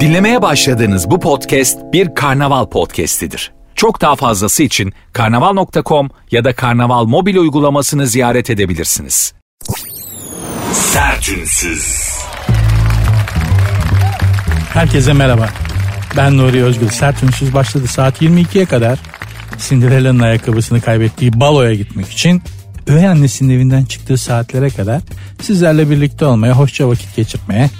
Dinlemeye başladığınız bu podcast bir karnaval podcastidir. Çok daha fazlası için karnaval.com ya da karnaval mobil uygulamasını ziyaret edebilirsiniz. Sertünsüz. Herkese merhaba. Ben Nuri Özgül. Sert Ünsüz başladı saat 22'ye kadar. Cinderella'nın ayakkabısını kaybettiği baloya gitmek için üvey annesinin evinden çıktığı saatlere kadar sizlerle birlikte olmaya, hoşça vakit geçirmeye,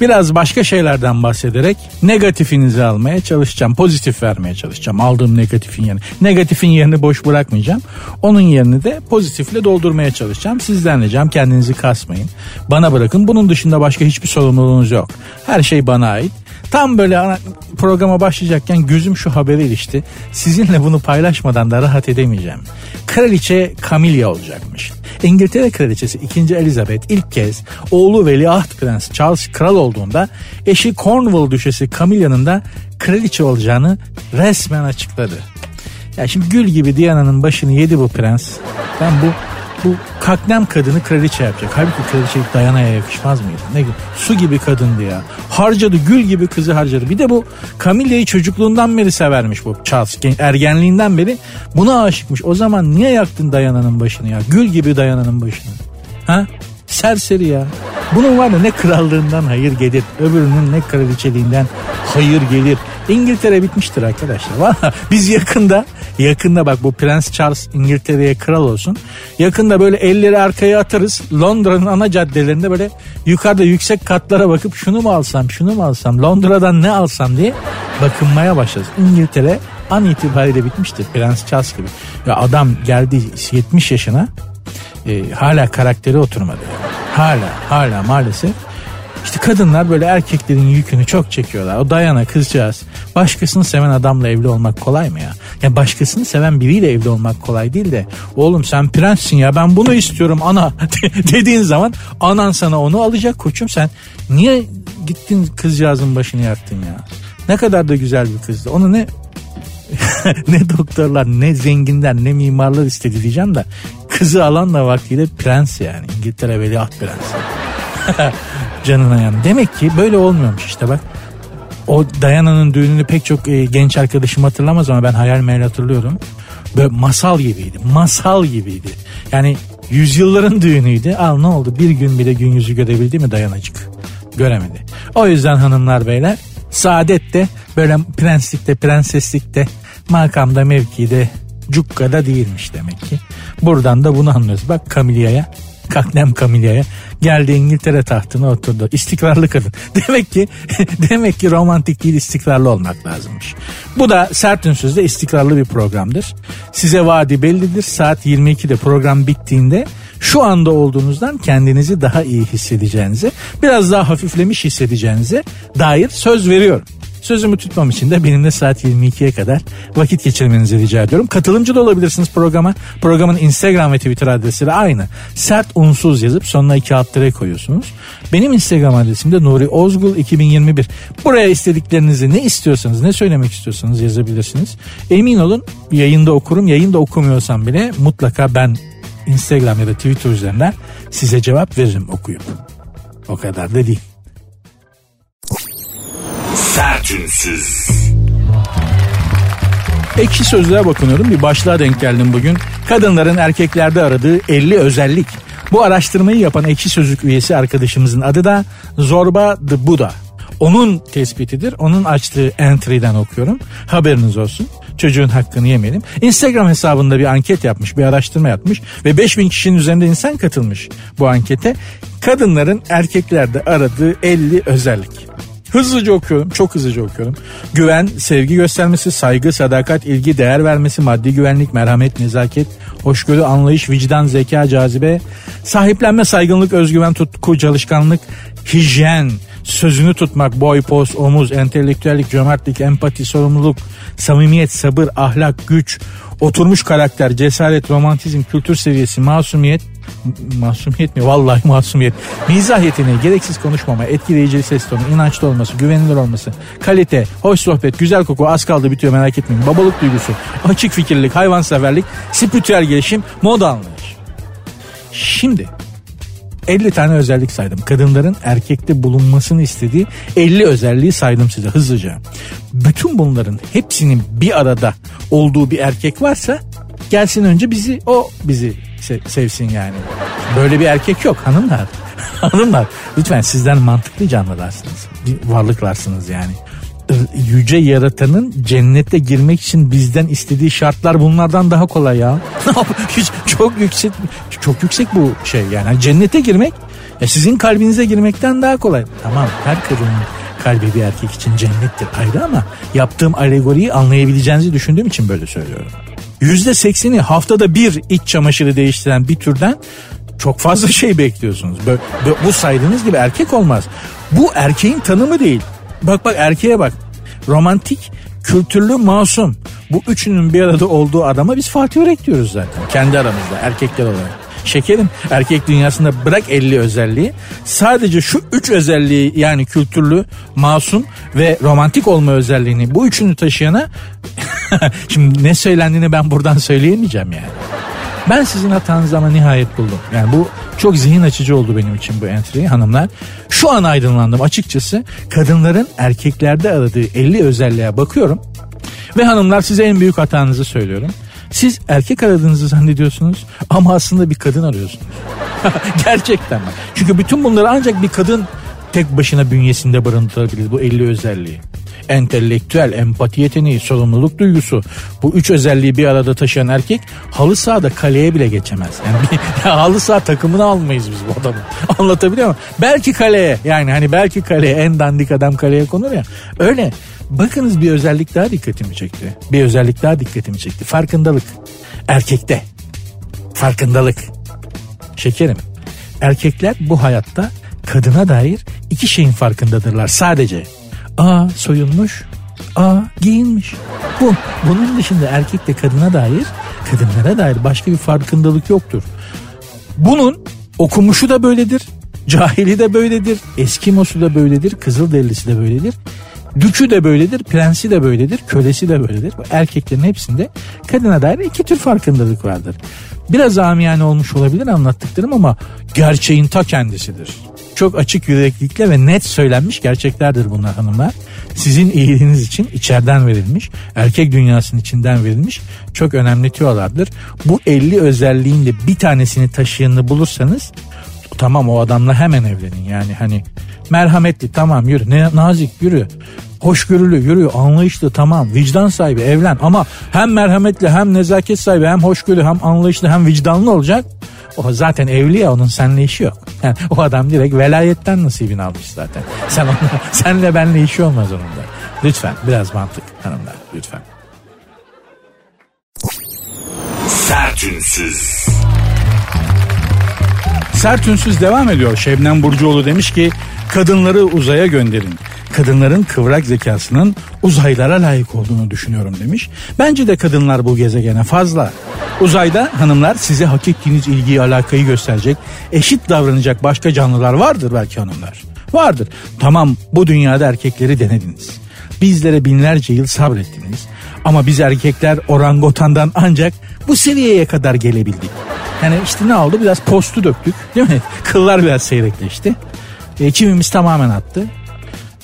biraz başka şeylerden bahsederek negatifinizi almaya çalışacağım. Pozitif vermeye çalışacağım aldığım negatifin yerine. Negatifin yerini boş bırakmayacağım. Onun yerini de pozitifle doldurmaya çalışacağım. Sizden ricam kendinizi kasmayın. Bana bırakın. Bunun dışında başka hiçbir sorumluluğunuz yok. Her şey bana ait. Tam böyle programa başlayacakken gözüm şu habere ilişti. Sizinle bunu paylaşmadan da rahat edemeyeceğim. Kraliçe Camilla olacakmış. İngiltere Kraliçesi 2. Elizabeth ilk kez oğlu Veliaht Prens Charles kral olduğunda eşi Cornwall Düşesi Camilla'nın da kraliçe olacağını resmen açıkladı. Ya şimdi gül gibi Diana'nın başını yedi bu prens. Ben bu bu kaknem kadını kraliçe yapacak. Halbuki kraliçelik Dayana'ya yakışmaz mıydı? Ne su gibi kadındı ya. Harcadı gül gibi kızı harcadı. Bir de bu Camilla'yı çocukluğundan beri severmiş bu Charles. Ergenliğinden beri buna aşıkmış. O zaman niye yaktın Dayana'nın başını ya? Gül gibi Dayana'nın başını. Ha? Serseri ya. Bunun var ne krallığından hayır gelir. Öbürünün ne kraliçeliğinden hayır gelir. İngiltere bitmiştir arkadaşlar. Valla biz yakında yakında bak bu Prens Charles İngiltere'ye kral olsun. Yakında böyle elleri arkaya atarız. Londra'nın ana caddelerinde böyle yukarıda yüksek katlara bakıp şunu mu alsam şunu mu alsam Londra'dan ne alsam diye bakınmaya başlarız. İngiltere an itibariyle bitmiştir. Prens Charles gibi. Ya adam geldi 70 yaşına e, hala karakteri oturmadı. Hala hala maalesef işte kadınlar böyle erkeklerin yükünü çok çekiyorlar. O Dayana kızcağız. Başkasını seven adamla evli olmak kolay mı ya? Yani başkasını seven biriyle evli olmak kolay değil de oğlum sen prenssin ya ben bunu istiyorum ana dediğin zaman anan sana onu alacak koçum sen niye gittin kızcağızın başını yaktın ya? Ne kadar da güzel bir kızdı. Onu ne ne doktorlar ne zenginler ne mimarlar istedi diyeceğim de kızı alan da vaktiyle prens yani İngiltere veliaht prensi. Canına yani. Demek ki böyle olmuyormuş işte bak. O Dayana'nın düğününü pek çok e, genç arkadaşım hatırlamaz ama ben hayal meyil hatırlıyorum. Böyle masal gibiydi. Masal gibiydi. Yani yüzyılların düğünüydü. Al ne oldu bir gün bile gün yüzü görebildi mi Dayanacık? Göremedi. O yüzden hanımlar beyler saadet de böyle prenslikte prenseslikte makamda mevkide cukkada değilmiş demek ki. Buradan da bunu anlıyoruz. Bak Camilla'ya Kaknem Camilla'ya geldi İngiltere tahtına oturdu. İstikrarlı kadın. Demek ki demek ki romantik değil istikrarlı olmak lazımmış. Bu da sert ünsüzde istikrarlı bir programdır. Size vaadi bellidir. Saat 22'de program bittiğinde şu anda olduğunuzdan kendinizi daha iyi hissedeceğinizi, biraz daha hafiflemiş hissedeceğinize dair söz veriyorum. Sözümü tutmam için de benimle saat 22'ye kadar vakit geçirmenizi rica ediyorum. Katılımcı da olabilirsiniz programa. Programın Instagram ve Twitter adresi aynı. Sert unsuz yazıp sonuna iki alt tere koyuyorsunuz. Benim Instagram adresim de Nuri Ozgul 2021. Buraya istediklerinizi ne istiyorsanız ne söylemek istiyorsanız yazabilirsiniz. Emin olun yayında okurum. Yayında okumuyorsam bile mutlaka ben Instagram ya da Twitter üzerinden size cevap veririm okuyup. O kadar da değil. Sertünsüz. Ekşi sözlüğe bakınıyorum bir başlığa denk geldim bugün. Kadınların erkeklerde aradığı 50 özellik. Bu araştırmayı yapan ekşi sözlük üyesi arkadaşımızın adı da Zorba The Buddha. Onun tespitidir. Onun açtığı entry'den okuyorum. Haberiniz olsun. Çocuğun hakkını yemeyelim. Instagram hesabında bir anket yapmış, bir araştırma yapmış ve 5000 kişinin üzerinde insan katılmış bu ankete. Kadınların erkeklerde aradığı 50 özellik. Hızlıca okuyorum. Çok hızlıca okuyorum. Güven, sevgi göstermesi, saygı, sadakat, ilgi, değer vermesi, maddi güvenlik, merhamet, nezaket, hoşgörü, anlayış, vicdan, zeka, cazibe, sahiplenme, saygınlık, özgüven, tutku, çalışkanlık, hijyen, sözünü tutmak, boy, poz, omuz, entelektüellik, cömertlik, empati, sorumluluk, samimiyet, sabır, ahlak, güç, oturmuş karakter, cesaret, romantizm, kültür seviyesi, masumiyet, masumiyet mi? Vallahi masumiyet. Mizah yeteneği, gereksiz konuşmama, etkileyici ses tonu, inançlı olması, güvenilir olması, kalite, hoş sohbet, güzel koku, az kaldı bitiyor merak etmeyin. Babalık duygusu, açık fikirlilik, hayvanseverlik, spiritüel gelişim, moda anlayış. Şimdi 50 tane özellik saydım. Kadınların erkekte bulunmasını istediği 50 özelliği saydım size hızlıca. Bütün bunların hepsinin bir arada olduğu bir erkek varsa gelsin önce bizi o bizi se- sevsin yani. Böyle bir erkek yok hanımlar. hanımlar lütfen sizden mantıklı canlılarsınız. Varlıklarsınız yani yüce yaratanın cennete girmek için bizden istediği şartlar bunlardan daha kolay ya. Hiç çok yüksek çok yüksek bu şey yani cennete girmek ya sizin kalbinize girmekten daha kolay. Tamam her kadının kalbi bir erkek için cennettir ayrı ama yaptığım alegoriyi anlayabileceğinizi düşündüğüm için böyle söylüyorum. Yüzde sekseni haftada bir iç çamaşırı değiştiren bir türden çok fazla şey bekliyorsunuz. Böyle, bu saydığınız gibi erkek olmaz. Bu erkeğin tanımı değil. Bak bak erkeğe bak. Romantik, kültürlü, masum. Bu üçünün bir arada olduğu adama biz Fatih Yürek diyoruz zaten. Kendi aramızda erkekler olarak. Şekerim erkek dünyasında bırak 50 özelliği. Sadece şu üç özelliği yani kültürlü, masum ve romantik olma özelliğini bu üçünü taşıyana şimdi ne söylendiğini ben buradan söyleyemeyeceğim yani. Ben sizin hatanızı ama nihayet buldum. Yani bu çok zihin açıcı oldu benim için bu entry hanımlar. Şu an aydınlandım açıkçası. Kadınların erkeklerde aradığı 50 özelliğe bakıyorum. Ve hanımlar size en büyük hatanızı söylüyorum. Siz erkek aradığınızı zannediyorsunuz ama aslında bir kadın arıyorsunuz. Gerçekten bak. Çünkü bütün bunları ancak bir kadın tek başına bünyesinde barındırabilir bu 50 özelliği entelektüel, empati yeteneği, sorumluluk duygusu. Bu üç özelliği bir arada taşıyan erkek halı sahada kaleye bile geçemez. Yani bir, halı saha takımını almayız biz bu adamı. Anlatabiliyor muyum? Belki kaleye yani hani belki kaleye en dandik adam kaleye konur ya. Öyle. Bakınız bir özellik daha dikkatimi çekti. Bir özellik daha dikkatimi çekti. Farkındalık. Erkekte. Farkındalık. Şekerim. Erkekler bu hayatta kadına dair iki şeyin farkındadırlar sadece. A soyunmuş. A giyinmiş. Bu. Bunun dışında erkekle kadına dair, kadınlara dair başka bir farkındalık yoktur. Bunun okumuşu da böyledir. Cahili de böyledir. Eskimosu da böyledir. Kızılderilisi de böyledir. Dükü de böyledir, prensi de böyledir, kölesi de böyledir. Bu erkeklerin hepsinde kadına dair iki tür farkındalık vardır. Biraz amiyane olmuş olabilir anlattıklarım ama gerçeğin ta kendisidir çok açık yüreklikle ve net söylenmiş gerçeklerdir bunlar hanımlar. Sizin iyiliğiniz için içeriden verilmiş, erkek dünyasının içinden verilmiş çok önemli tüyolardır. Bu 50 özelliğin de bir tanesini taşıyanını bulursanız tamam o adamla hemen evlenin yani hani merhametli tamam yürü ne, nazik yürü hoşgörülü yürü anlayışlı tamam vicdan sahibi evlen ama hem merhametli hem nezaket sahibi hem hoşgörülü hem anlayışlı hem vicdanlı olacak o zaten evli ya onun seninle işi yok. Yani o adam direkt velayetten nasibini almış zaten. Sen onunla, senle benle işi olmaz onun da. Lütfen biraz mantık hanımlar lütfen. Sertünsüz. Sertünsüz devam ediyor. Şebnem Burcuoğlu demiş ki kadınları uzaya gönderin kadınların kıvrak zekasının uzaylara layık olduğunu düşünüyorum demiş. Bence de kadınlar bu gezegene fazla. Uzayda hanımlar size hak ettiğiniz ilgiyi alakayı gösterecek, eşit davranacak başka canlılar vardır belki hanımlar. Vardır. Tamam bu dünyada erkekleri denediniz. Bizlere binlerce yıl sabrettiniz. Ama biz erkekler orangotandan ancak bu seviyeye kadar gelebildik. Yani işte ne oldu? Biraz postu döktük değil mi? Kıllar biraz seyrekleşti. E, kimimiz tamamen attı.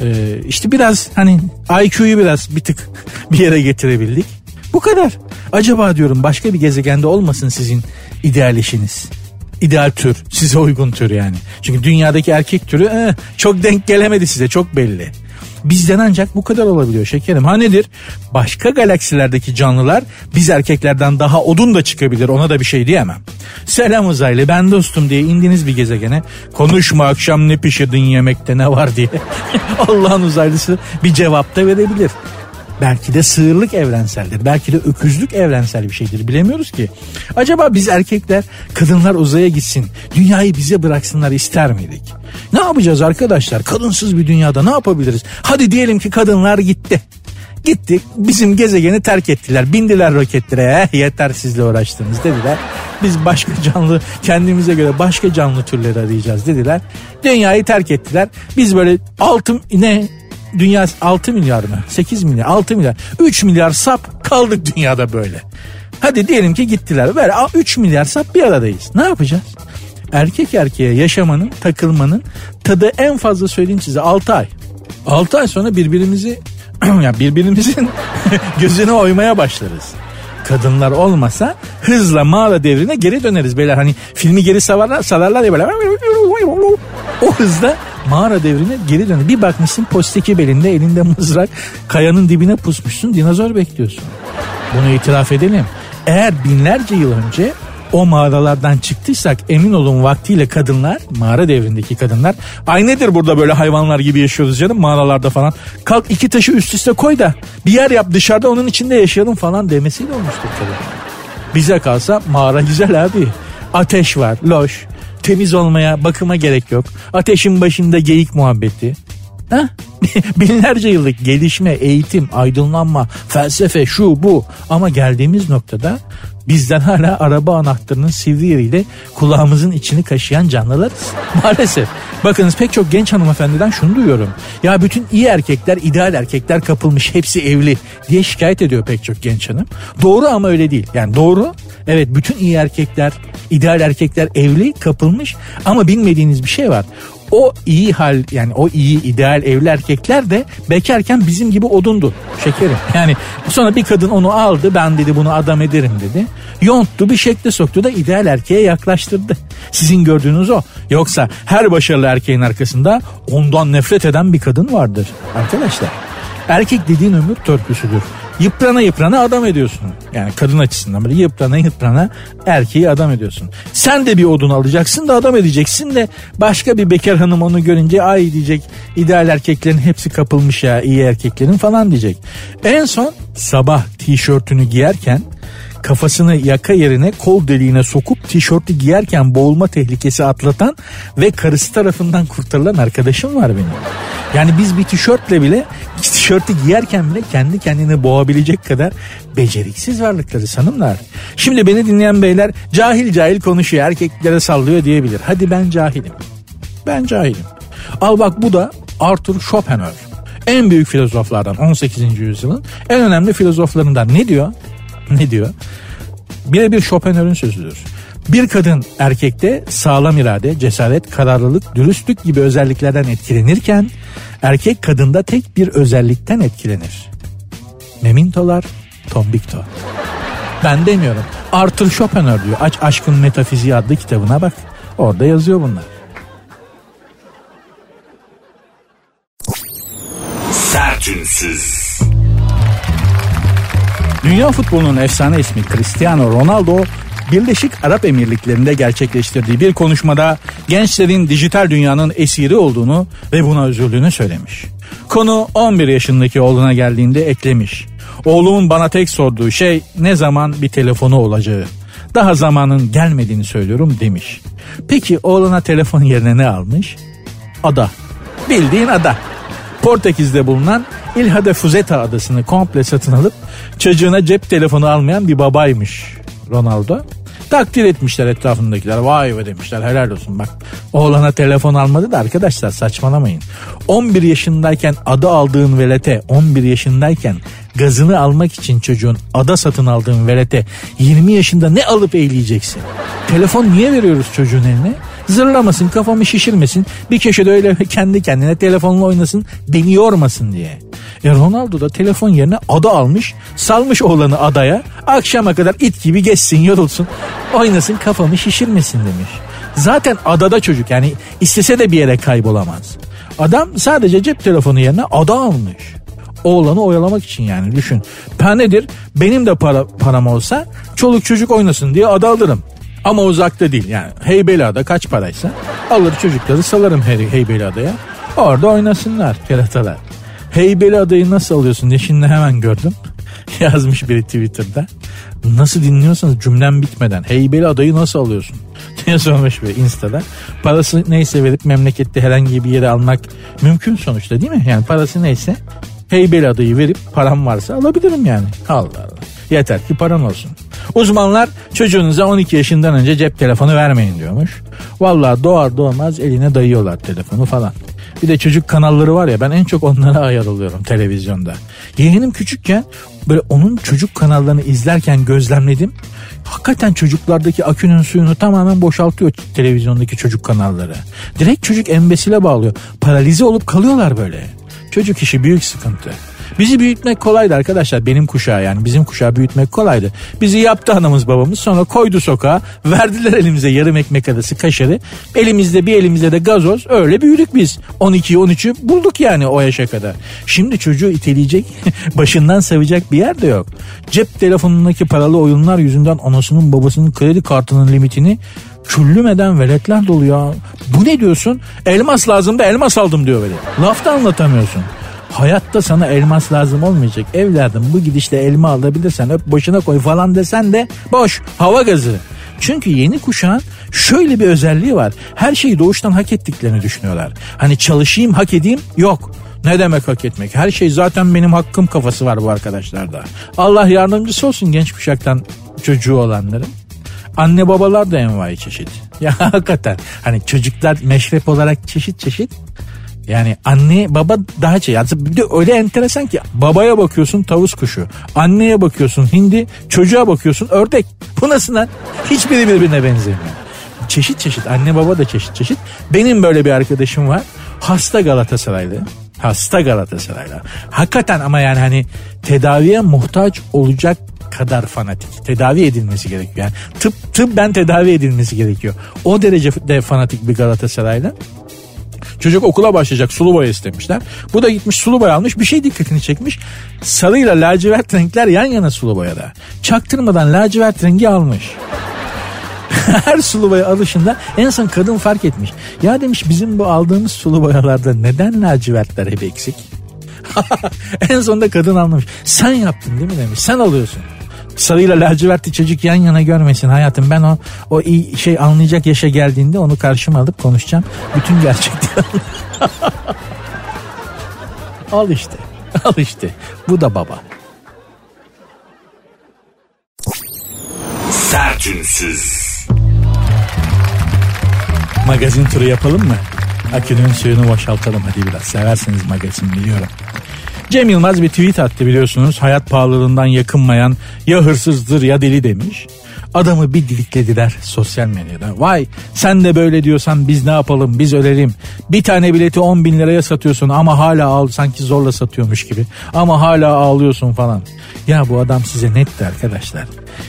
Ee, işte biraz hani IQ'yu biraz bir tık bir yere getirebildik. Bu kadar. Acaba diyorum başka bir gezegende olmasın sizin ideal işiniz. İdeal tür, size uygun tür yani. Çünkü dünyadaki erkek türü eh, çok denk gelemedi size çok belli. Bizden ancak bu kadar olabiliyor şekerim. Ha nedir? Başka galaksilerdeki canlılar biz erkeklerden daha odun da çıkabilir ona da bir şey diyemem. Selam uzaylı ben dostum diye indiniz bir gezegene. Konuşma akşam ne pişirdin yemekte ne var diye. Allah'ın uzaylısı bir cevap da verebilir. Belki de sığırlık evrenseldir. Belki de öküzlük evrensel bir şeydir. Bilemiyoruz ki. Acaba biz erkekler kadınlar uzaya gitsin, dünyayı bize bıraksınlar ister miydik? Ne yapacağız arkadaşlar? Kadınsız bir dünyada ne yapabiliriz? Hadi diyelim ki kadınlar gitti. Gittik bizim gezegeni terk ettiler. Bindiler roketlere eh, yeter sizle uğraştınız dediler. Biz başka canlı kendimize göre başka canlı türleri arayacağız dediler. Dünyayı terk ettiler. Biz böyle altın ne dünya 6 milyar mı? 8 milyar, 6 milyar, 3 milyar sap kaldık dünyada böyle. Hadi diyelim ki gittiler. Böyle 3 milyar sap bir aradayız. Ne yapacağız? erkek erkeğe yaşamanın, takılmanın tadı en fazla söyleyeyim size 6 ay. 6 ay sonra birbirimizi yani birbirimizin gözüne oymaya başlarız. Kadınlar olmasa hızla mağara devrine geri döneriz. Böyle hani filmi geri savarlar, salarlar ya böyle. O hızda mağara devrine geri döneriz. Bir bakmışsın posteki belinde elinde mızrak kayanın dibine pusmuşsun dinozor bekliyorsun. Bunu itiraf edelim. Eğer binlerce yıl önce o mağaralardan çıktıysak emin olun vaktiyle kadınlar mağara devrindeki kadınlar ay nedir burada böyle hayvanlar gibi yaşıyoruz canım mağaralarda falan kalk iki taşı üst üste koy da bir yer yap dışarıda onun içinde yaşayalım falan demesiyle olmuştur tabii. Bize kalsa mağara güzel abi ateş var loş temiz olmaya bakıma gerek yok ateşin başında geyik muhabbeti Ha? Binlerce yıllık gelişme, eğitim, aydınlanma, felsefe, şu bu. Ama geldiğimiz noktada bizden hala araba anahtarının sivri yeriyle kulağımızın içini kaşıyan canlılarız. Maalesef. Bakınız pek çok genç hanımefendiden şunu duyuyorum. Ya bütün iyi erkekler, ideal erkekler kapılmış, hepsi evli diye şikayet ediyor pek çok genç hanım. Doğru ama öyle değil. Yani doğru. Evet bütün iyi erkekler, ideal erkekler evli, kapılmış ama bilmediğiniz bir şey var o iyi hal yani o iyi ideal evli erkekler de bekarken bizim gibi odundu şekerim. Yani sonra bir kadın onu aldı ben dedi bunu adam ederim dedi. Yonttu bir şekle soktu da ideal erkeğe yaklaştırdı. Sizin gördüğünüz o. Yoksa her başarılı erkeğin arkasında ondan nefret eden bir kadın vardır arkadaşlar. Erkek dediğin ömür törpüsüdür yıprana yıprana adam ediyorsun. Yani kadın açısından böyle yıprana yıprana erkeği adam ediyorsun. Sen de bir odun alacaksın da adam edeceksin de başka bir bekar hanım onu görünce ay diyecek ideal erkeklerin hepsi kapılmış ya iyi erkeklerin falan diyecek. En son sabah tişörtünü giyerken kafasını yaka yerine kol deliğine sokup tişörtü giyerken boğulma tehlikesi atlatan ve karısı tarafından kurtarılan arkadaşım var benim. Yani biz bir tişörtle bile tişörtü giyerken bile kendi kendini boğabilecek kadar beceriksiz varlıkları sanımlar. Şimdi beni dinleyen beyler cahil cahil konuşuyor erkeklere sallıyor diyebilir. Hadi ben cahilim. Ben cahilim. Al bak bu da Arthur Schopenhauer. En büyük filozoflardan 18. yüzyılın en önemli filozoflarından ne diyor? Ne diyor? Birebir Schopenhauer'ın sözüdür. Bir kadın erkekte sağlam irade, cesaret, kararlılık, dürüstlük gibi özelliklerden etkilenirken erkek kadında tek bir özellikten etkilenir. Memintolar tombikto. Ben demiyorum. Arthur Schopenhauer diyor. Aç Aşkın Metafiziği adlı kitabına bak. Orada yazıyor bunlar. Sertünsüz. Dünya futbolunun efsane ismi Cristiano Ronaldo Birleşik Arap Emirlikleri'nde gerçekleştirdiği bir konuşmada gençlerin dijital dünyanın esiri olduğunu ve buna üzüldüğünü söylemiş. Konu 11 yaşındaki oğluna geldiğinde eklemiş. Oğlumun bana tek sorduğu şey ne zaman bir telefonu olacağı. Daha zamanın gelmediğini söylüyorum demiş. Peki oğluna telefon yerine ne almış? Ada. Bildiğin ada. Portekiz'de bulunan Ilha de Fuzeta adasını komple satın alıp çocuğuna cep telefonu almayan bir babaymış Ronaldo. Takdir etmişler etrafındakiler. Vay be demişler helal olsun bak. Oğlana telefon almadı da arkadaşlar saçmalamayın. 11 yaşındayken adı aldığın velete 11 yaşındayken gazını almak için çocuğun ada satın aldığın velete 20 yaşında ne alıp eğleyeceksin? Telefon niye veriyoruz çocuğun eline? Zırlamasın kafamı şişirmesin bir köşede öyle kendi kendine telefonla oynasın beni yormasın diye. E Ronaldo da telefon yerine ada almış salmış oğlanı adaya akşama kadar it gibi geçsin yorulsun oynasın kafamı şişirmesin demiş. Zaten adada çocuk yani istese de bir yere kaybolamaz. Adam sadece cep telefonu yerine ada almış. Oğlanı oyalamak için yani düşün. Ben nedir? Benim de para, param olsa çoluk çocuk oynasın diye ada alırım. Ama uzakta değil yani Heybeliada kaç paraysa alır çocukları salarım Hey Heybeliada'ya. Orada oynasınlar keratalar. Heybeliada'yı nasıl alıyorsun diye şimdi hemen gördüm. Yazmış biri Twitter'da. Nasıl dinliyorsanız cümlem bitmeden Heybeliada'yı nasıl alıyorsun? diye sormuş biri Insta'da. Parası neyse verip memlekette herhangi bir yere almak mümkün sonuçta değil mi? Yani parası neyse Heybeliada'yı verip param varsa alabilirim yani. Allah Allah. Yeter ki paran olsun. Uzmanlar çocuğunuza 12 yaşından önce cep telefonu vermeyin diyormuş. Vallahi doğar doğmaz eline dayıyorlar telefonu falan. Bir de çocuk kanalları var ya ben en çok onlara ayar oluyorum televizyonda. Yeğenim küçükken böyle onun çocuk kanallarını izlerken gözlemledim. Hakikaten çocuklardaki akünün suyunu tamamen boşaltıyor televizyondaki çocuk kanalları. Direkt çocuk embesile bağlıyor. Paralize olup kalıyorlar böyle. Çocuk işi büyük sıkıntı. Bizi büyütmek kolaydı arkadaşlar. Benim kuşağı yani bizim kuşağı büyütmek kolaydı. Bizi yaptı anamız babamız sonra koydu sokağa. Verdiler elimize yarım ekmek arası kaşarı. Elimizde bir elimizde de gazoz. Öyle büyüdük biz. 12'yi 13'ü bulduk yani o yaşa kadar. Şimdi çocuğu iteleyecek başından savacak bir yer de yok. Cep telefonundaki paralı oyunlar yüzünden anasının babasının kredi kartının limitini küllümeden veletler dolu ya. Bu ne diyorsun? Elmas lazım da elmas aldım diyor böyle. Lafta anlatamıyorsun. Hayatta sana elmas lazım olmayacak. Evladım bu gidişle elma alabilirsen öp boşuna koy falan desen de boş hava gazı. Çünkü yeni kuşağın şöyle bir özelliği var. Her şeyi doğuştan hak ettiklerini düşünüyorlar. Hani çalışayım hak edeyim yok. Ne demek hak etmek? Her şey zaten benim hakkım kafası var bu arkadaşlarda. Allah yardımcısı olsun genç kuşaktan çocuğu olanların. Anne babalar da envai çeşit. Ya hakikaten hani çocuklar meşrep olarak çeşit çeşit yani anne baba daha şey. Yani bir de öyle enteresan ki babaya bakıyorsun tavus kuşu. Anneye bakıyorsun hindi. Çocuğa bakıyorsun ördek. Bu nasıl lan? Hiçbiri birbirine benzemiyor. Çeşit çeşit anne baba da çeşit çeşit. Benim böyle bir arkadaşım var. Hasta Galatasaraylı. Hasta Galatasaraylı. Hakikaten ama yani hani tedaviye muhtaç olacak kadar fanatik. Tedavi edilmesi gerekiyor. Yani tıp tıp ben tedavi edilmesi gerekiyor. O derece de fanatik bir Galatasaraylı. Çocuk okula başlayacak sulu boya istemişler. Bu da gitmiş sulu boya almış bir şey dikkatini çekmiş. Sarıyla lacivert renkler yan yana sulu boyada. Çaktırmadan lacivert rengi almış. Her sulu boya alışında en son kadın fark etmiş. Ya demiş bizim bu aldığımız sulu boyalarda neden lacivertler hep eksik? en sonunda kadın anlamış. Sen yaptın değil mi demiş. Sen alıyorsun sarıyla lacivertli çocuk yan yana görmesin hayatım. Ben o o iyi şey anlayacak yaşa geldiğinde onu karşıma alıp konuşacağım. Bütün gerçekleri Al işte. Al işte. Bu da baba. Sertünsüz. Magazin turu yapalım mı? Akünün suyunu boşaltalım hadi biraz. Seversiniz magazin biliyorum. Cem Yılmaz bir tweet attı biliyorsunuz. Hayat pahalılığından yakınmayan ya hırsızdır ya deli demiş. Adamı bir diliklediler sosyal medyada. Vay sen de böyle diyorsan biz ne yapalım biz ölelim. Bir tane bileti 10 bin liraya satıyorsun ama hala al sanki zorla satıyormuş gibi. Ama hala ağlıyorsun falan. Ya bu adam size netti arkadaşlar.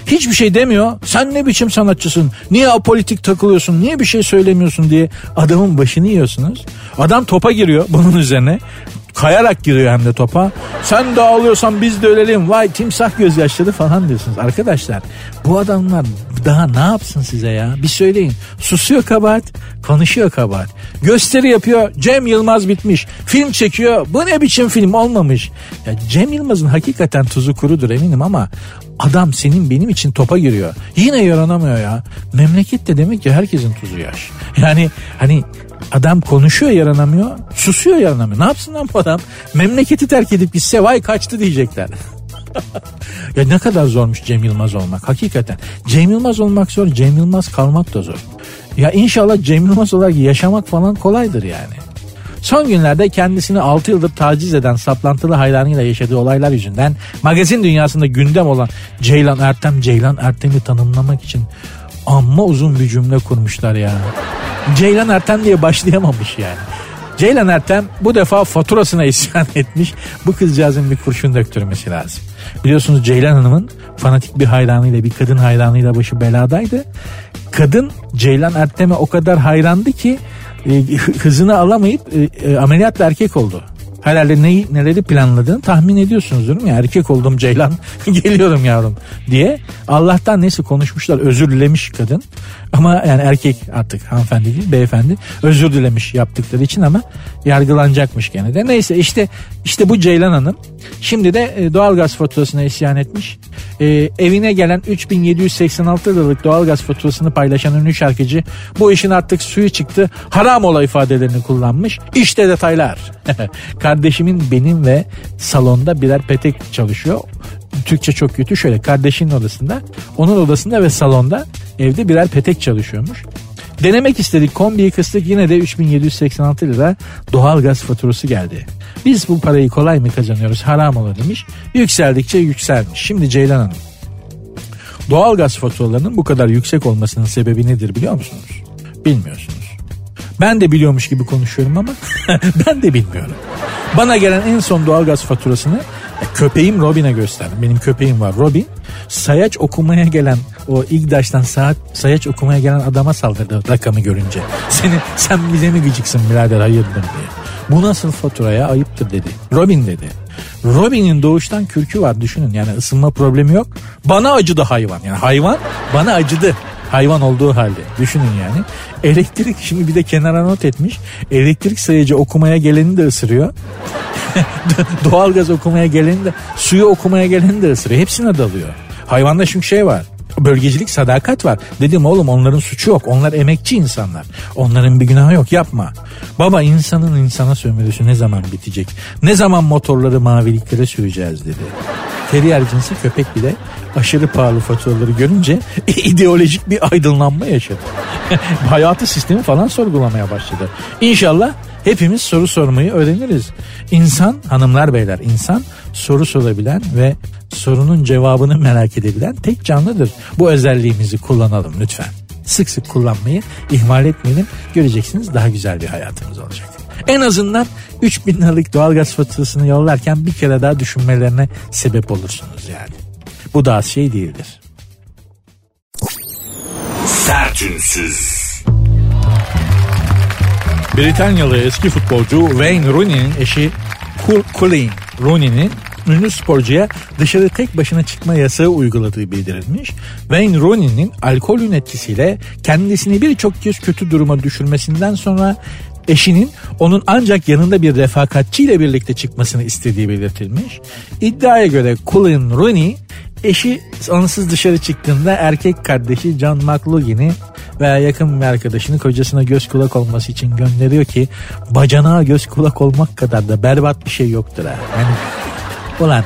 Hiçbir şey demiyor. Sen ne biçim sanatçısın? Niye apolitik takılıyorsun? Niye bir şey söylemiyorsun diye adamın başını yiyorsunuz. Adam topa giriyor bunun üzerine. Kayarak giriyor hem de topa. Sen de ağlıyorsan biz de ölelim. Vay timsah gözyaşları falan diyorsunuz. Arkadaşlar bu adamlar daha ne yapsın size ya? Bir söyleyin. Susuyor kabahat, konuşuyor kabahat. Gösteri yapıyor. Cem Yılmaz bitmiş. Film çekiyor. Bu ne biçim film olmamış. Ya Cem Yılmaz'ın hakikaten tuzu kurudur eminim ama adam senin benim için topa giriyor. Yine yaranamıyor ya. Memlekette demek ki herkesin tuzu yaş. Yani hani Adam konuşuyor yaranamıyor. Susuyor yaranamıyor. Ne yapsın lan bu adam? Memleketi terk edip gitse vay kaçtı diyecekler. ya ne kadar zormuş Cem Yılmaz olmak hakikaten. Cem Yılmaz olmak zor, Cem Yılmaz kalmak da zor. Ya inşallah Cem Yılmaz olarak yaşamak falan kolaydır yani. Son günlerde kendisini 6 yıldır taciz eden saplantılı hayranıyla yaşadığı olaylar yüzünden magazin dünyasında gündem olan Ceylan Ertem, Ceylan Ertem'i tanımlamak için amma uzun bir cümle kurmuşlar ya. Ceylan Ertem diye başlayamamış yani. Ceylan Ertem bu defa faturasına isyan etmiş. Bu kızcağızın bir kurşun döktürmesi lazım. Biliyorsunuz Ceylan Hanım'ın fanatik bir hayranıyla bir kadın hayranıyla başı beladaydı. Kadın Ceylan Ertem'e o kadar hayrandı ki e, hızını alamayıp e, e, ameliyatla erkek oldu herhalde neyi, neleri planladığını tahmin ediyorsunuz değil mi? Erkek oldum Ceylan geliyorum yavrum diye. Allah'tan neyse konuşmuşlar özür dilemiş kadın. Ama yani erkek artık hanımefendi değil beyefendi özür dilemiş yaptıkları için ama yargılanacakmış gene de. Neyse işte işte bu Ceylan Hanım şimdi de e, doğalgaz faturasına isyan etmiş. Ee, evine gelen 3786 liralık doğalgaz faturasını paylaşan ünlü şarkıcı bu işin artık suyu çıktı haram ola ifadelerini kullanmış. İşte detaylar. Kardeşimin benim ve salonda birer petek çalışıyor. Türkçe çok kötü şöyle kardeşinin odasında onun odasında ve salonda evde birer petek çalışıyormuş. Denemek istedik kombiyi kıstık yine de 3786 lira doğalgaz faturası geldi. Biz bu parayı kolay mı kazanıyoruz haram olur demiş. Yükseldikçe yükselmiş. Şimdi Ceylan Hanım doğalgaz faturalarının bu kadar yüksek olmasının sebebi nedir biliyor musunuz? Bilmiyorsunuz. Ben de biliyormuş gibi konuşuyorum ama ben de bilmiyorum. Bana gelen en son doğalgaz faturasını e, köpeğim Robin'e gösterdim. Benim köpeğim var Robin. Sayaç okumaya gelen o İgdaş'tan saat sayaç okumaya gelen adama saldırdı rakamı görünce. Seni sen bize mi gıcıksın birader hayırdır diye. Bu nasıl faturaya ayıptır dedi. Robin dedi. Robin'in doğuştan kürkü var düşünün yani ısınma problemi yok. Bana acıdı hayvan yani hayvan bana acıdı hayvan olduğu halde düşünün yani. Elektrik şimdi bir de kenara not etmiş. Elektrik sayıcı okumaya geleni de ısırıyor. Doğalgaz okumaya geleni de suyu okumaya geleni de ısırıyor. Hepsine dalıyor. Hayvanda çünkü şey var bölgecilik sadakat var. Dedim oğlum onların suçu yok. Onlar emekçi insanlar. Onların bir günahı yok yapma. Baba insanın insana sömürüsü ne zaman bitecek? Ne zaman motorları maviliklere süreceğiz dedi. Terrier cinsi köpek bile aşırı pahalı faturaları görünce ideolojik bir aydınlanma yaşadı. Hayatı sistemi falan sorgulamaya başladı. İnşallah hepimiz soru sormayı öğreniriz. İnsan hanımlar beyler insan soru sorabilen ve sorunun cevabını merak edebilen tek canlıdır. Bu özelliğimizi kullanalım lütfen. Sık sık kullanmayı ihmal etmeyelim. Göreceksiniz daha güzel bir hayatımız olacak. En azından 3000 liralık doğalgaz faturasını yollarken bir kere daha düşünmelerine sebep olursunuz yani. Bu da az şey değildir. Sertünsüz. Britanyalı eski futbolcu Wayne Rooney'nin eşi Colleen Rooney'nin ünlü sporcuya dışarı tek başına çıkma yasağı uyguladığı bildirilmiş. Wayne Rooney'nin alkolün etkisiyle kendisini birçok kez kötü duruma düşürmesinden sonra eşinin onun ancak yanında bir refakatçiyle birlikte çıkmasını istediği belirtilmiş. İddiaya göre Colin Rooney eşi onsuz dışarı çıktığında erkek kardeşi John McLaughlin'i veya yakın bir arkadaşını kocasına göz kulak olması için gönderiyor ki bacanağa göz kulak olmak kadar da berbat bir şey yoktur ha. Yani ulan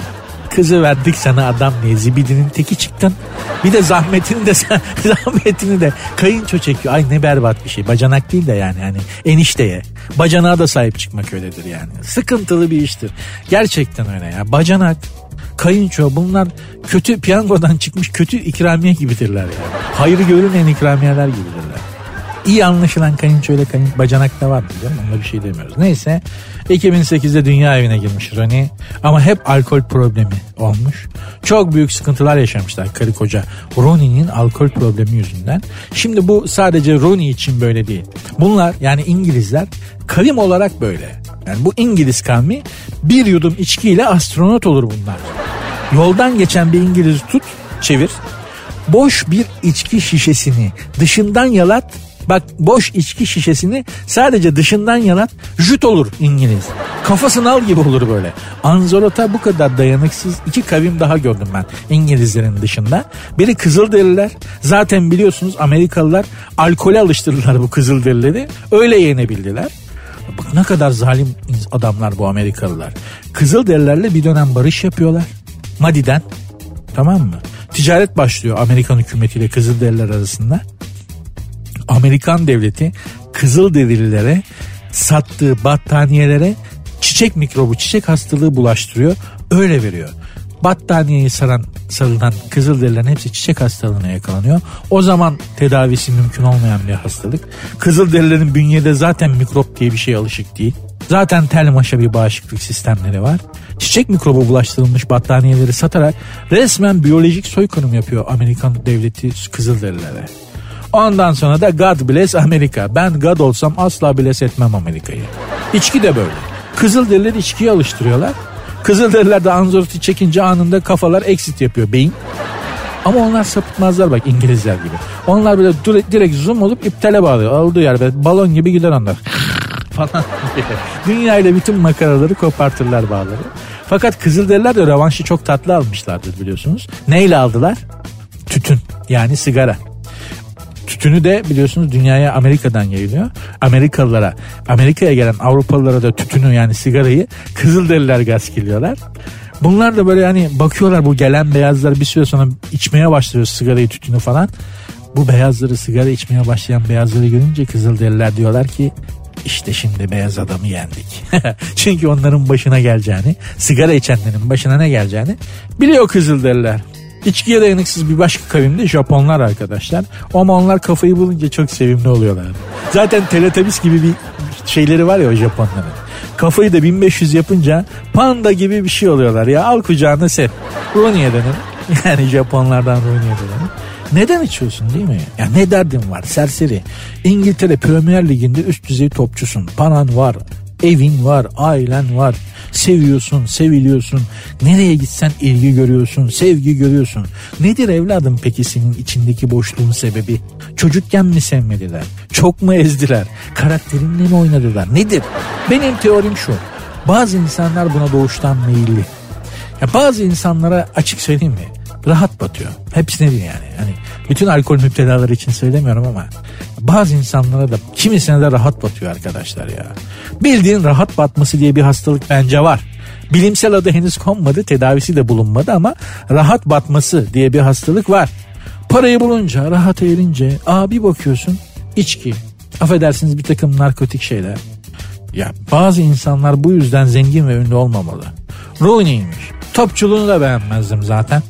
kızı verdik sana adam diye zibidinin teki çıktın. Bir de zahmetini de zahmetini de kayınço çekiyor. Ay ne berbat bir şey. Bacanak değil de yani hani enişteye. Bacanağa da sahip çıkmak öyledir yani. Sıkıntılı bir iştir. Gerçekten öyle ya. Bacanak kayınço bunlar kötü piyangodan çıkmış kötü ikramiye gibidirler yani. Hayrı görülmeyen ikramiyeler gibidirler. İyi anlaşılan kayınço ile kayın bacanak da var canım onunla bir şey demiyoruz. Neyse 2008'de dünya evine girmiş Rani ama hep alkol problemi olmuş. Çok büyük sıkıntılar yaşamışlar karı koca Ronnie'nin alkol problemi yüzünden. Şimdi bu sadece Ronnie için böyle değil. Bunlar yani İngilizler kavim olarak böyle. Yani bu İngiliz kavmi bir yudum içkiyle astronot olur bunlar. Yoldan geçen bir İngiliz tut çevir. Boş bir içki şişesini dışından yalat Bak boş içki şişesini sadece dışından yalat jüt olur İngiliz. Kafasını al gibi olur böyle. Anzorota bu kadar dayanıksız iki kavim daha gördüm ben İngilizlerin dışında. Biri Kızılderililer. Zaten biliyorsunuz Amerikalılar alkole alıştırdılar bu Kızılderilileri. Öyle yenebildiler. Bak ne kadar zalim adamlar bu Amerikalılar. Kızılderililerle bir dönem barış yapıyorlar. Madi'den tamam mı? Ticaret başlıyor Amerikan hükümetiyle Kızılderililer arasında. Amerikan devleti Kızılderililere sattığı battaniyelere çiçek mikrobu, çiçek hastalığı bulaştırıyor. Öyle veriyor. Battaniyeyi saran, sarılan Kızılderililerin hepsi çiçek hastalığına yakalanıyor. O zaman tedavisi mümkün olmayan bir hastalık. Kızılderililerin bünyede zaten mikrop diye bir şey alışık değil. Zaten tel maşa bir bağışıklık sistemleri var. Çiçek mikrobu bulaştırılmış battaniyeleri satarak resmen biyolojik soykırım yapıyor Amerikan devleti Kızılderililere. Ondan sonra da God bless Amerika. Ben God olsam asla bless etmem Amerika'yı. İçki de böyle. Kızılderililer içkiye alıştırıyorlar. Kızılderililer de anzorti çekince anında kafalar exit yapıyor beyin. Ama onlar sapıtmazlar bak İngilizler gibi. Onlar böyle direkt zoom olup iptale bağlıyor. Olduğu yer böyle balon gibi gider onlar. falan Dünya ile bütün makaraları kopartırlar bağları. Fakat Kızılderililer de revanşı çok tatlı almışlardır biliyorsunuz. Neyle aldılar? Tütün yani sigara. Tütünü de biliyorsunuz dünyaya Amerika'dan yayılıyor. Amerikalılara, Amerika'ya gelen Avrupalılara da tütünü yani sigarayı Kızılderililer gaz geliyorlar. Bunlar da böyle hani bakıyorlar bu gelen beyazlar bir süre sonra içmeye başlıyor sigarayı tütünü falan. Bu beyazları sigara içmeye başlayan beyazları görünce Kızılderililer diyorlar ki işte şimdi beyaz adamı yendik. Çünkü onların başına geleceğini, sigara içenlerin başına ne geleceğini biliyor Kızılderililer. İçkiye dayanıksız bir başka kavim de Japonlar arkadaşlar. Ama onlar kafayı bulunca çok sevimli oluyorlar. Zaten Teletubbies gibi bir şeyleri var ya o Japonların. Kafayı da 1500 yapınca panda gibi bir şey oluyorlar ya. Al kucağına sev. Rooney'e dönelim. Yani Japonlardan Rooney'e dönelim. Neden içiyorsun değil mi? Ya ne derdin var serseri. İngiltere Premier Ligi'nde üst düzey topçusun. Paran var, evin var, ailen var. Seviyorsun, seviliyorsun. Nereye gitsen ilgi görüyorsun, sevgi görüyorsun. Nedir evladım peki senin içindeki boşluğun sebebi? Çocukken mi sevmediler? Çok mu ezdiler? Karakterinle mi oynadılar? Nedir? Benim teorim şu. Bazı insanlar buna doğuştan meyilli. Ya bazı insanlara açık söyleyeyim mi? Rahat batıyor. Hepsine değil yani. Hani bütün alkol müptelaları için söylemiyorum ama bazı insanlara da kimisine de rahat batıyor arkadaşlar ya. Bildiğin rahat batması diye bir hastalık bence var. Bilimsel adı henüz konmadı, tedavisi de bulunmadı ama rahat batması diye bir hastalık var. Parayı bulunca, rahat erince, aa bir bakıyorsun içki, affedersiniz bir takım narkotik şeyler. Ya bazı insanlar bu yüzden zengin ve ünlü olmamalı. Rooney'miş. Topçuluğunu da beğenmezdim zaten.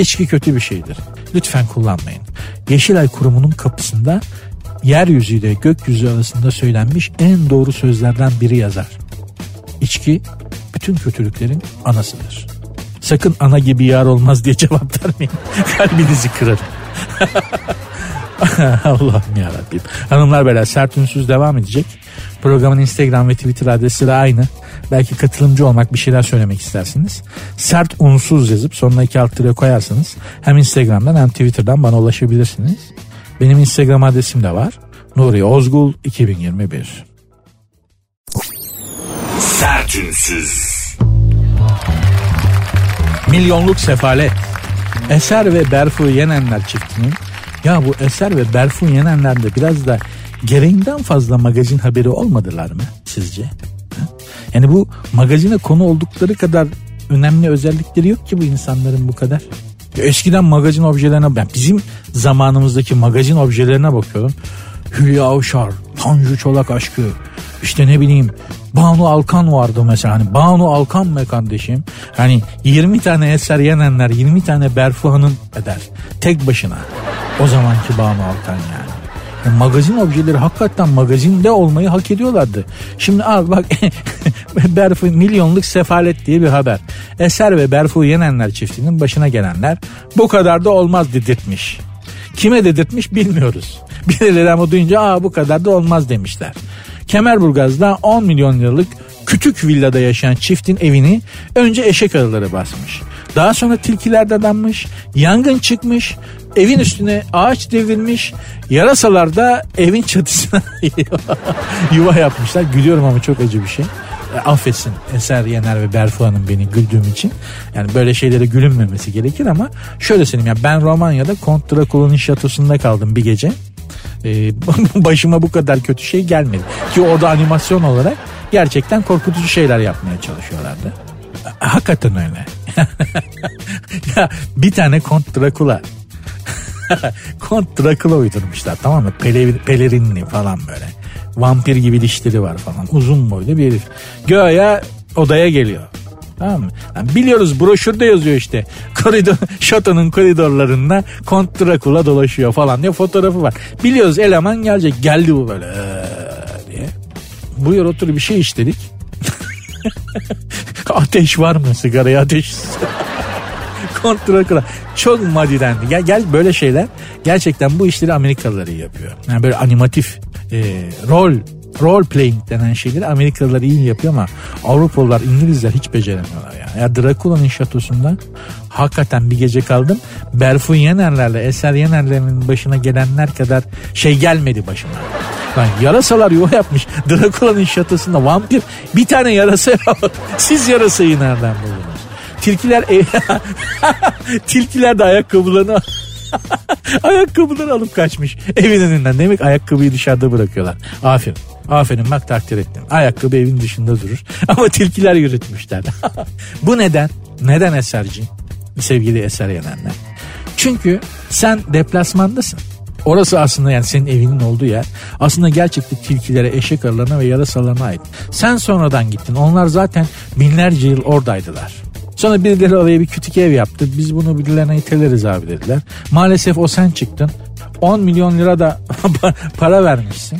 İçki kötü bir şeydir. Lütfen kullanmayın. Yeşilay Kurumu'nun kapısında yeryüzü ile gökyüzü arasında söylenmiş en doğru sözlerden biri yazar. İçki bütün kötülüklerin anasıdır. Sakın ana gibi yar olmaz diye cevap vermeyin. Kalbinizi kırarım. Allah'ım yarabbim. Hanımlar beyler sert ünsüz devam edecek. Programın Instagram ve Twitter adresi de aynı. Belki katılımcı olmak bir şeyler söylemek istersiniz. Sert unsuz yazıp sonuna iki alt lira koyarsanız hem Instagram'dan hem Twitter'dan bana ulaşabilirsiniz. Benim Instagram adresim de var. Nuri Ozgul 2021. Sertünsüz. Milyonluk sefalet. Eser ve Berfu Yenenler çiftinin ya bu Eser ve Berfu Yenenler'de biraz da gereğinden fazla magazin haberi olmadılar mı sizce? Yani bu magazine konu oldukları kadar önemli özellikleri yok ki bu insanların bu kadar. Eskiden magazin objelerine ben bizim zamanımızdaki magazin objelerine bakıyorum. Hülya Avşar, Tanju Çolak aşkı, işte ne bileyim Banu Alkan vardı mesela hani Banu Alkan mı kardeşim? Hani 20 tane eser yenenler 20 tane Berfu Hanım eder. Tek başına. O zamanki Banu Alkan yani. Yani magazin objeleri hakikaten magazinde olmayı hak ediyorlardı. Şimdi al bak Berfu milyonluk sefalet diye bir haber. Eser ve Berfu Yenenler çiftinin başına gelenler bu kadar da olmaz dedirtmiş. Kime dedirtmiş bilmiyoruz. Birileri ama duyunca aa bu kadar da olmaz demişler. Kemerburgaz'da 10 milyon liralık küçük villada yaşayan çiftin evini önce eşek arıları basmış. Daha sonra tilkiler dadanmış, yangın çıkmış, evin üstüne ağaç devrilmiş, yarasalar da evin çatısına yuva yapmışlar. Gülüyorum ama çok acı bir şey. E, affetsin Eser Yener ve Berfu Hanım beni güldüğüm için. Yani böyle şeylere gülünmemesi gerekir ama şöyle söyleyeyim ya ben Romanya'da Kont Drakula'nın şatosunda kaldım bir gece. Ee, başıma bu kadar kötü şey gelmedi. Ki orada animasyon olarak gerçekten korkutucu şeyler yapmaya çalışıyorlardı. Hakikaten öyle. ya bir tane Kont Drakula Kont Drakula uydurmuşlar tamam mı? Pele, pelerinli falan böyle. Vampir gibi dişleri var falan. Uzun boylu bir herif. Göğe odaya geliyor. Tamam mı? Yani biliyoruz broşürde yazıyor işte. Koridor, şatonun koridorlarında Kont Drakula dolaşıyor falan diye fotoğrafı var. Biliyoruz eleman gelecek. Geldi bu böyle ee, diye. Buyur otur bir şey istedik. ateş var mı? Sigaraya ateş. Kont Drakula. Çok madidendi. Gel, gel böyle şeyler gerçekten bu işleri Amerikalılar iyi yapıyor. Yani böyle animatif e, rol role playing denen şeyleri Amerikalılar iyi yapıyor ama Avrupalılar, İngilizler hiç beceremiyorlar yani. Ya Drakula'nın şatosunda hakikaten bir gece kaldım. Berfu Yenerlerle Eser Yenerler'in başına gelenler kadar şey gelmedi başıma. Lan yarasalar yuva yapmış. Drakula'nın şatosunda vampir bir tane yarasa Siz yarasayı nereden buldunuz? Tilkiler tilkiler de ayakkabılarını ayakkabıları alıp kaçmış evin önünden. Demek ayakkabıyı dışarıda bırakıyorlar. Aferin. Aferin bak takdir ettim. Ayakkabı evin dışında durur. Ama tilkiler yürütmüşler. Bu neden? Neden eserci? Sevgili eser yenenler. Çünkü sen deplasmandasın. Orası aslında yani senin evinin olduğu yer. Aslında gerçekte tilkilere, eşek arılarına ve yarasalarına ait. Sen sonradan gittin. Onlar zaten binlerce yıl oradaydılar. Sonra birileri oraya bir kütük ev yaptı. Biz bunu birilerine iteleriz abi dediler. Maalesef o sen çıktın. 10 milyon lira da para vermişsin.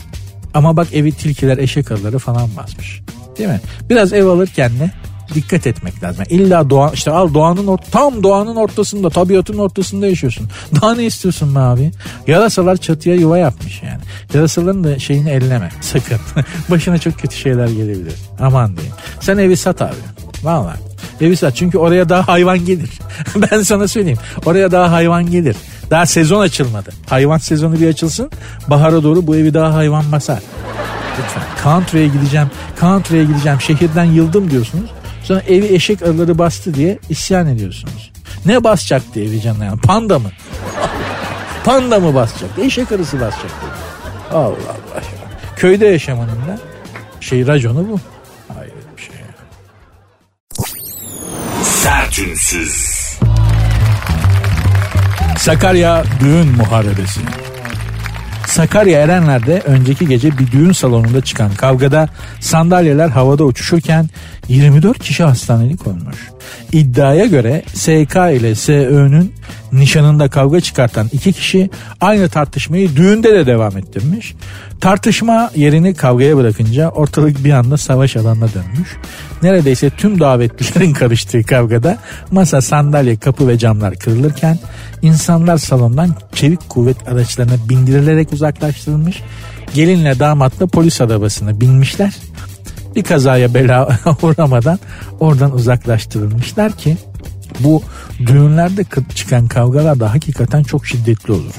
Ama bak evi tilkiler, eşek arıları falan basmış. Değil mi? Biraz ev alırken de dikkat etmek lazım. Yani illa doğa işte al doğanın or tam doğanın ortasında tabiatın ortasında yaşıyorsun. Daha ne istiyorsun be abi? Yarasalar çatıya yuva yapmış yani. Yarasaların da şeyini elleme sakın. Başına çok kötü şeyler gelebilir. Aman diyeyim. Sen evi sat abi. Vallahi. Evi sat çünkü oraya daha hayvan gelir. ben sana söyleyeyim. Oraya daha hayvan gelir. Daha sezon açılmadı. Hayvan sezonu bir açılsın. Bahara doğru bu evi daha hayvan basar. Lütfen. Country'e gideceğim. Country'e gideceğim. Şehirden yıldım diyorsunuz. Sonra evi eşek arıları bastı diye isyan ediyorsunuz. Ne basacaktı evi canına yani? Panda mı? Panda mı basacaktı? Eşek arısı basacaktı. Allah Allah. Köyde yaşamanın da şey raconu bu. Hayır bir şey. Sertünsüz. Sakarya düğün muharebesi. Sakarya Erenler'de önceki gece bir düğün salonunda çıkan kavgada sandalyeler havada uçuşurken 24 kişi hastanelik olmuş. İddiaya göre SK ile SÖ'nün nişanında kavga çıkartan iki kişi aynı tartışmayı düğünde de devam ettirmiş. Tartışma yerini kavgaya bırakınca ortalık bir anda savaş alanına dönmüş. Neredeyse tüm davetlilerin karıştığı kavgada masa, sandalye, kapı ve camlar kırılırken insanlar salondan çevik kuvvet araçlarına bindirilerek uzaklaştırılmış. Gelinle damatla polis arabasına binmişler. Bir kazaya bela uğramadan oradan uzaklaştırılmışlar ki bu düğünlerde çıkan kavgalar da hakikaten çok şiddetli olur.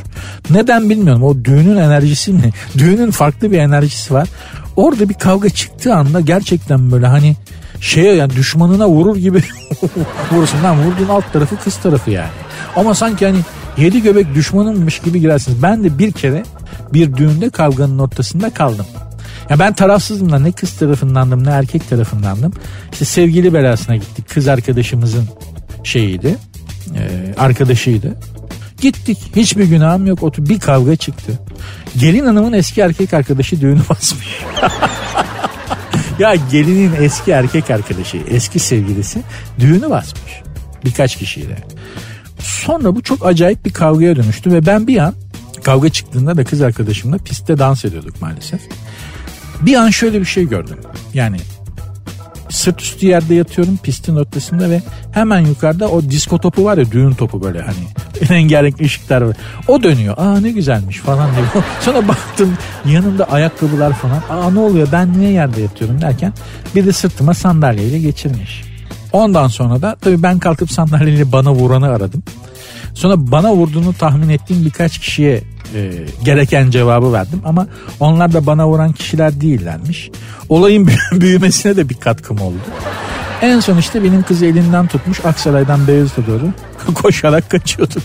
Neden bilmiyorum. O düğünün enerjisi mi? Düğünün farklı bir enerjisi var. Orada bir kavga çıktığı anda gerçekten böyle hani şeye yani düşmanına vurur gibi vurursun. Lan vurduğun alt tarafı kız tarafı yani. Ama sanki hani yedi göbek düşmanınmış gibi girersiniz. Ben de bir kere bir düğünde kavganın ortasında kaldım. Ya ben tarafsızdım da ne kız tarafındandım ne erkek tarafındandım. İşte sevgili belasına gittik. Kız arkadaşımızın şeyiydi. E, arkadaşıydı. Gittik. Hiçbir günahım yok. Otur bir kavga çıktı. Gelin hanımın eski erkek arkadaşı düğünü basmış. ya gelinin eski erkek arkadaşı, eski sevgilisi düğünü basmış. Birkaç kişiyle. Sonra bu çok acayip bir kavgaya dönüştü ve ben bir an kavga çıktığında da kız arkadaşımla pistte dans ediyorduk maalesef. Bir an şöyle bir şey gördüm. Yani sırt üstü yerde yatıyorum pistin ortasında ve hemen yukarıda o disko topu var ya düğün topu böyle hani rengarenk ışıklar var. O dönüyor. Aa ne güzelmiş falan diyor. Sonra baktım yanımda ayakkabılar falan. Aa ne oluyor ben niye yerde yatıyorum derken bir de sırtıma sandalyeyle geçirmiş. Ondan sonra da tabii ben kalkıp sandalyeyle bana vuranı aradım. Sonra bana vurduğunu tahmin ettiğim birkaç kişiye e, gereken cevabı verdim ama onlar da bana vuran kişiler değillermiş. Olayın büyümesine de bir katkım oldu. En son işte benim kızı elinden tutmuş Aksaray'dan Beyazıt'a doğru koşarak kaçıyorduk.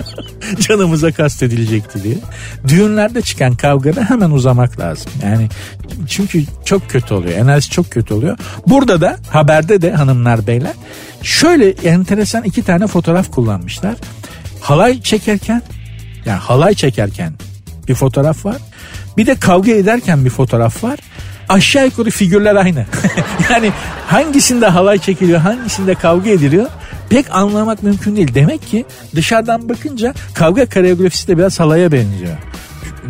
Canımıza kastedilecekti diye. Düğünlerde çıkan kavgada hemen uzamak lazım. Yani çünkü çok kötü oluyor. Enerji çok kötü oluyor. Burada da haberde de hanımlar beyler şöyle enteresan iki tane fotoğraf kullanmışlar. Halay çekerken yani halay çekerken bir fotoğraf var. Bir de kavga ederken bir fotoğraf var. Aşağı yukarı figürler aynı. yani hangisinde halay çekiliyor, hangisinde kavga ediliyor pek anlamak mümkün değil. Demek ki dışarıdan bakınca kavga koreografisi de biraz halaya benziyor.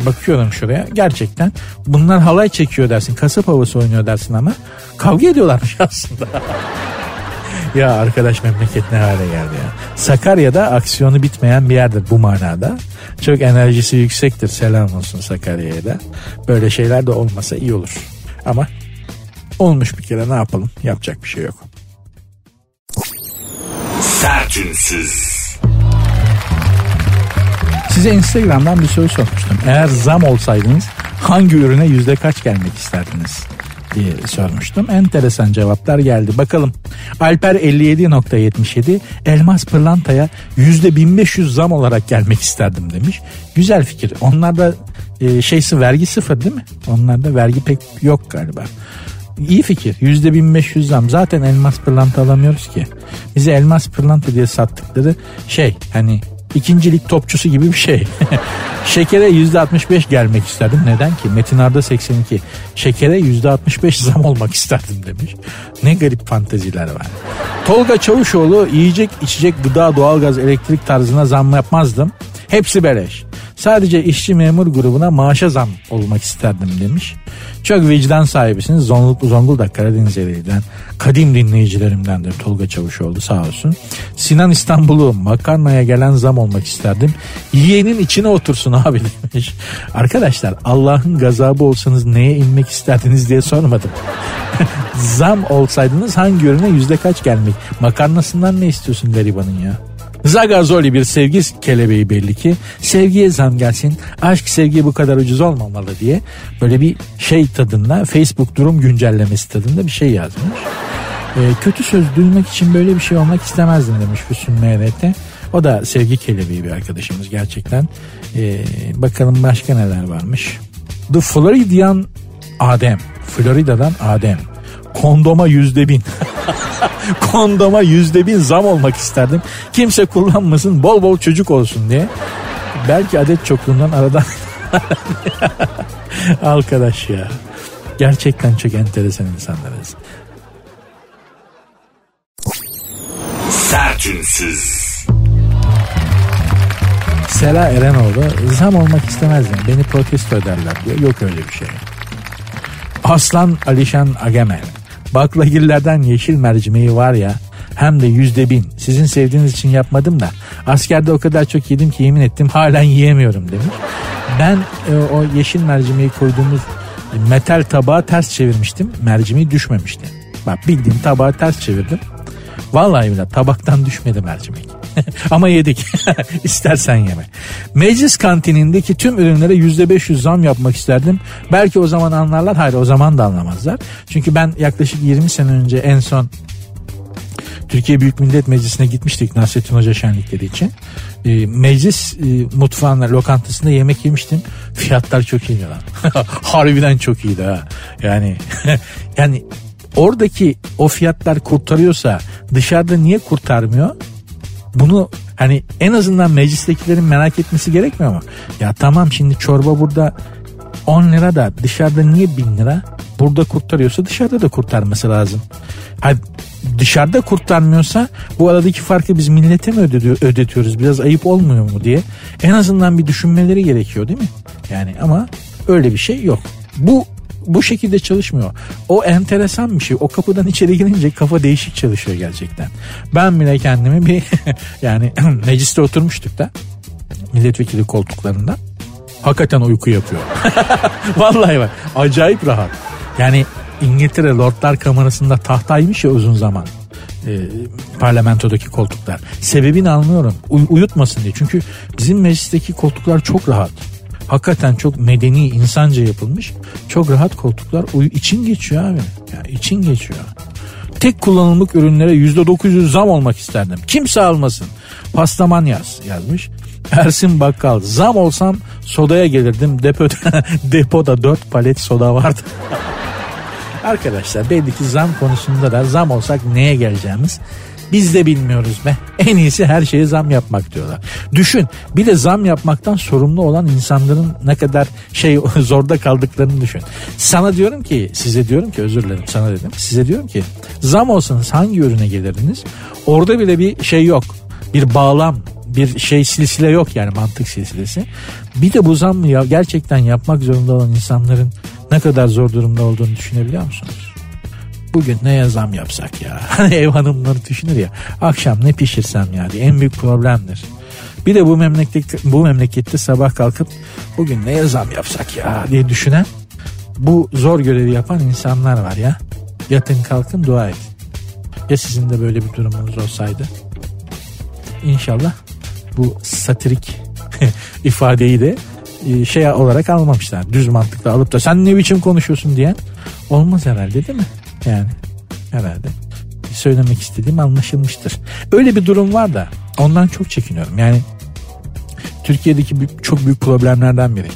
Bakıyorum şuraya gerçekten bunlar halay çekiyor dersin kasap havası oynuyor dersin ama kavga ediyorlarmış aslında. Ya arkadaş memleket ne hale geldi ya. Sakarya'da aksiyonu bitmeyen bir yerdir bu manada. Çok enerjisi yüksektir selam olsun Sakarya'ya da. Böyle şeyler de olmasa iyi olur. Ama olmuş bir kere ne yapalım yapacak bir şey yok. Sertünsüz. Size Instagram'dan bir soru sormuştum. Eğer zam olsaydınız hangi ürüne yüzde kaç gelmek isterdiniz? Diye sormuştum. Enteresan cevaplar geldi. Bakalım. Alper 57.77 elmas pırlantaya yüzde 1500 zam olarak gelmek isterdim demiş. Güzel fikir. Onlarda e, şeysi vergi sıfır değil mi? Onlarda vergi pek yok galiba. İyi fikir. Yüzde 1500 zam. Zaten elmas pırlanta alamıyoruz ki. Bize elmas pırlanta diye sattıkları şey hani ikincilik topçusu gibi bir şey. Şekere %65 gelmek isterdim. Neden ki? Metin Arda 82. Şekere %65 zam olmak isterdim demiş. Ne garip fanteziler var. Tolga Çavuşoğlu yiyecek, içecek, gıda, doğalgaz, elektrik tarzına zam yapmazdım. Hepsi beleş. Sadece işçi memur grubuna maaşa zam olmak isterdim demiş. Çok vicdan sahibisiniz. Zonguldak, Zonguldak Karadeniz elinden kadim dinleyicilerimdendir Tolga Çavuşoğlu sağ olsun. Sinan İstanbul'u makarnaya gelen zam olmak isterdim. Yiyenin içine otursun abi demiş. Arkadaşlar Allah'ın gazabı olsanız neye inmek isterdiniz diye sormadım. zam olsaydınız hangi ürüne yüzde kaç gelmek? Makarnasından ne istiyorsun garibanın ya? Zagazoli bir sevgi kelebeği belli ki. Sevgiye zam gelsin. Aşk sevgi bu kadar ucuz olmamalı diye. Böyle bir şey tadında Facebook durum güncellemesi tadında bir şey yazmış. E, kötü söz duymak için böyle bir şey olmak istemezdim demiş Füsun MRT. O da sevgi kelebeği bir arkadaşımız gerçekten. E, bakalım başka neler varmış. The Floridian Adem. Florida'dan Adem. Kondoma yüzde bin. Kondoma yüzde bin zam olmak isterdim. Kimse kullanmasın bol bol çocuk olsun diye. Belki adet çokluğundan aradan Arkadaş ya. Gerçekten çok enteresan insanlarız. Sertünsüz. Sela Erenoğlu zam olmak istemezdim. Beni protesto ederler diyor. Yok öyle bir şey. Aslan Alişan Agemen. Baklagillerden yeşil mercimeği var ya hem de yüzde bin. Sizin sevdiğiniz için yapmadım da askerde o kadar çok yedim ki yemin ettim halen yiyemiyorum demiş. Ben e, o yeşil mercimeği koyduğumuz metal tabağı ters çevirmiştim. Mercimeği düşmemişti. Bak bildiğin tabağı ters çevirdim. Vallahi bile tabaktan düşmedi mercimek. Ama yedik. İstersen yeme. Meclis kantinindeki tüm ürünlere %500 zam yapmak isterdim. Belki o zaman anlarlar. Hayır o zaman da anlamazlar. Çünkü ben yaklaşık 20 sene önce en son Türkiye Büyük Millet Meclisi'ne gitmiştik Nasrettin Hoca şenlikleri için. E, meclis e, mutfağında, lokantasında yemek yemiştim. Fiyatlar çok iyiydi lan. Harbiden çok iyiydi ha. Yani yani oradaki o fiyatlar kurtarıyorsa dışarıda niye kurtarmıyor? Bunu hani en azından meclistekilerin merak etmesi gerekmiyor mu? Ya tamam şimdi çorba burada 10 lira da dışarıda niye 1000 lira? Burada kurtarıyorsa dışarıda da kurtarması lazım. Hadi dışarıda kurtarmıyorsa bu aradaki farkı biz millete mi ödetiyoruz? Biraz ayıp olmuyor mu diye en azından bir düşünmeleri gerekiyor değil mi? Yani ama öyle bir şey yok. Bu bu şekilde çalışmıyor. O enteresan bir şey. O kapıdan içeri girince kafa değişik çalışıyor gerçekten. Ben bile kendimi bir yani mecliste oturmuştuk da milletvekili koltuklarında hakikaten uyku yapıyor. Vallahi bak acayip rahat. Yani İngiltere Lordlar Kamerası'nda tahtaymış ya uzun zaman e, parlamentodaki koltuklar. Sebebini anlıyorum. Uy- uyutmasın diye. Çünkü bizim meclisteki koltuklar çok rahat. Hakikaten çok medeni, insanca yapılmış. Çok rahat koltuklar. Uy- için geçiyor abi. Ya için geçiyor. Tek kullanımlık ürünlere %900 zam olmak isterdim. Kimse almasın. Pastaman yaz yazmış. Ersin Bakkal zam olsam sodaya gelirdim. Depoda, depoda 4 palet soda vardı. Arkadaşlar belli ki zam konusunda da zam olsak neye geleceğimiz biz de bilmiyoruz be. En iyisi her şeye zam yapmak diyorlar. Düşün bir de zam yapmaktan sorumlu olan insanların ne kadar şey zorda kaldıklarını düşün. Sana diyorum ki size diyorum ki özür dilerim sana dedim. Size diyorum ki zam olsanız hangi ürüne gelirdiniz? Orada bile bir şey yok. Bir bağlam bir şey silsile yok yani mantık silsilesi. Bir de bu zam ya gerçekten yapmak zorunda olan insanların ne kadar zor durumda olduğunu düşünebiliyor musunuz? Bugün neye zam yapsak ya? Hani ev hanımları düşünür ya. Akşam ne pişirsem ya diye en büyük problemdir. Bir de bu memleket bu memlekette sabah kalkıp bugün neye zam yapsak ya diye düşünen bu zor görevi yapan insanlar var ya. Yatın kalkın dua et. Ya sizin de böyle bir durumunuz olsaydı? İnşallah bu satirik ifadeyi de e, şey olarak almamışlar. Düz mantıkla alıp da sen ne biçim konuşuyorsun diyen olmaz herhalde değil mi? Yani herhalde söylemek istediğim anlaşılmıştır. Öyle bir durum var da ondan çok çekiniyorum. Yani Türkiye'deki çok büyük problemlerden biri.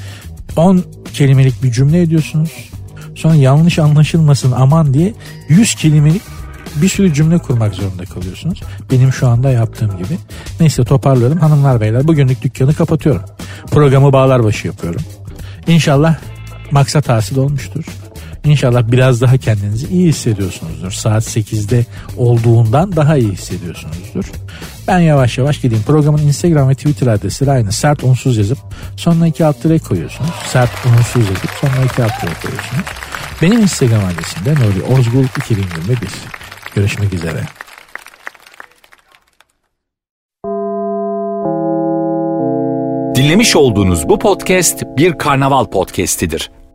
10 kelimelik bir cümle ediyorsunuz. Sonra yanlış anlaşılmasın aman diye 100 kelimelik bir sürü cümle kurmak zorunda kalıyorsunuz. Benim şu anda yaptığım gibi. Neyse toparlıyorum hanımlar beyler bugünlük dükkanı kapatıyorum. Programı bağlar başı yapıyorum. İnşallah maksat hasıl olmuştur. İnşallah biraz daha kendinizi iyi hissediyorsunuzdur. Saat 8'de olduğundan daha iyi hissediyorsunuzdur. Ben yavaş yavaş gideyim. Programın Instagram ve Twitter adresleri aynı. Sert unsuz yazıp sonuna iki alt direk koyuyorsunuz. Sert unsuz yazıp sonuna iki alt direk koyuyorsunuz. Benim Instagram adresim de Nuri Ozgul 2021. Görüşmek üzere. Dinlemiş olduğunuz bu podcast bir karnaval podcastidir.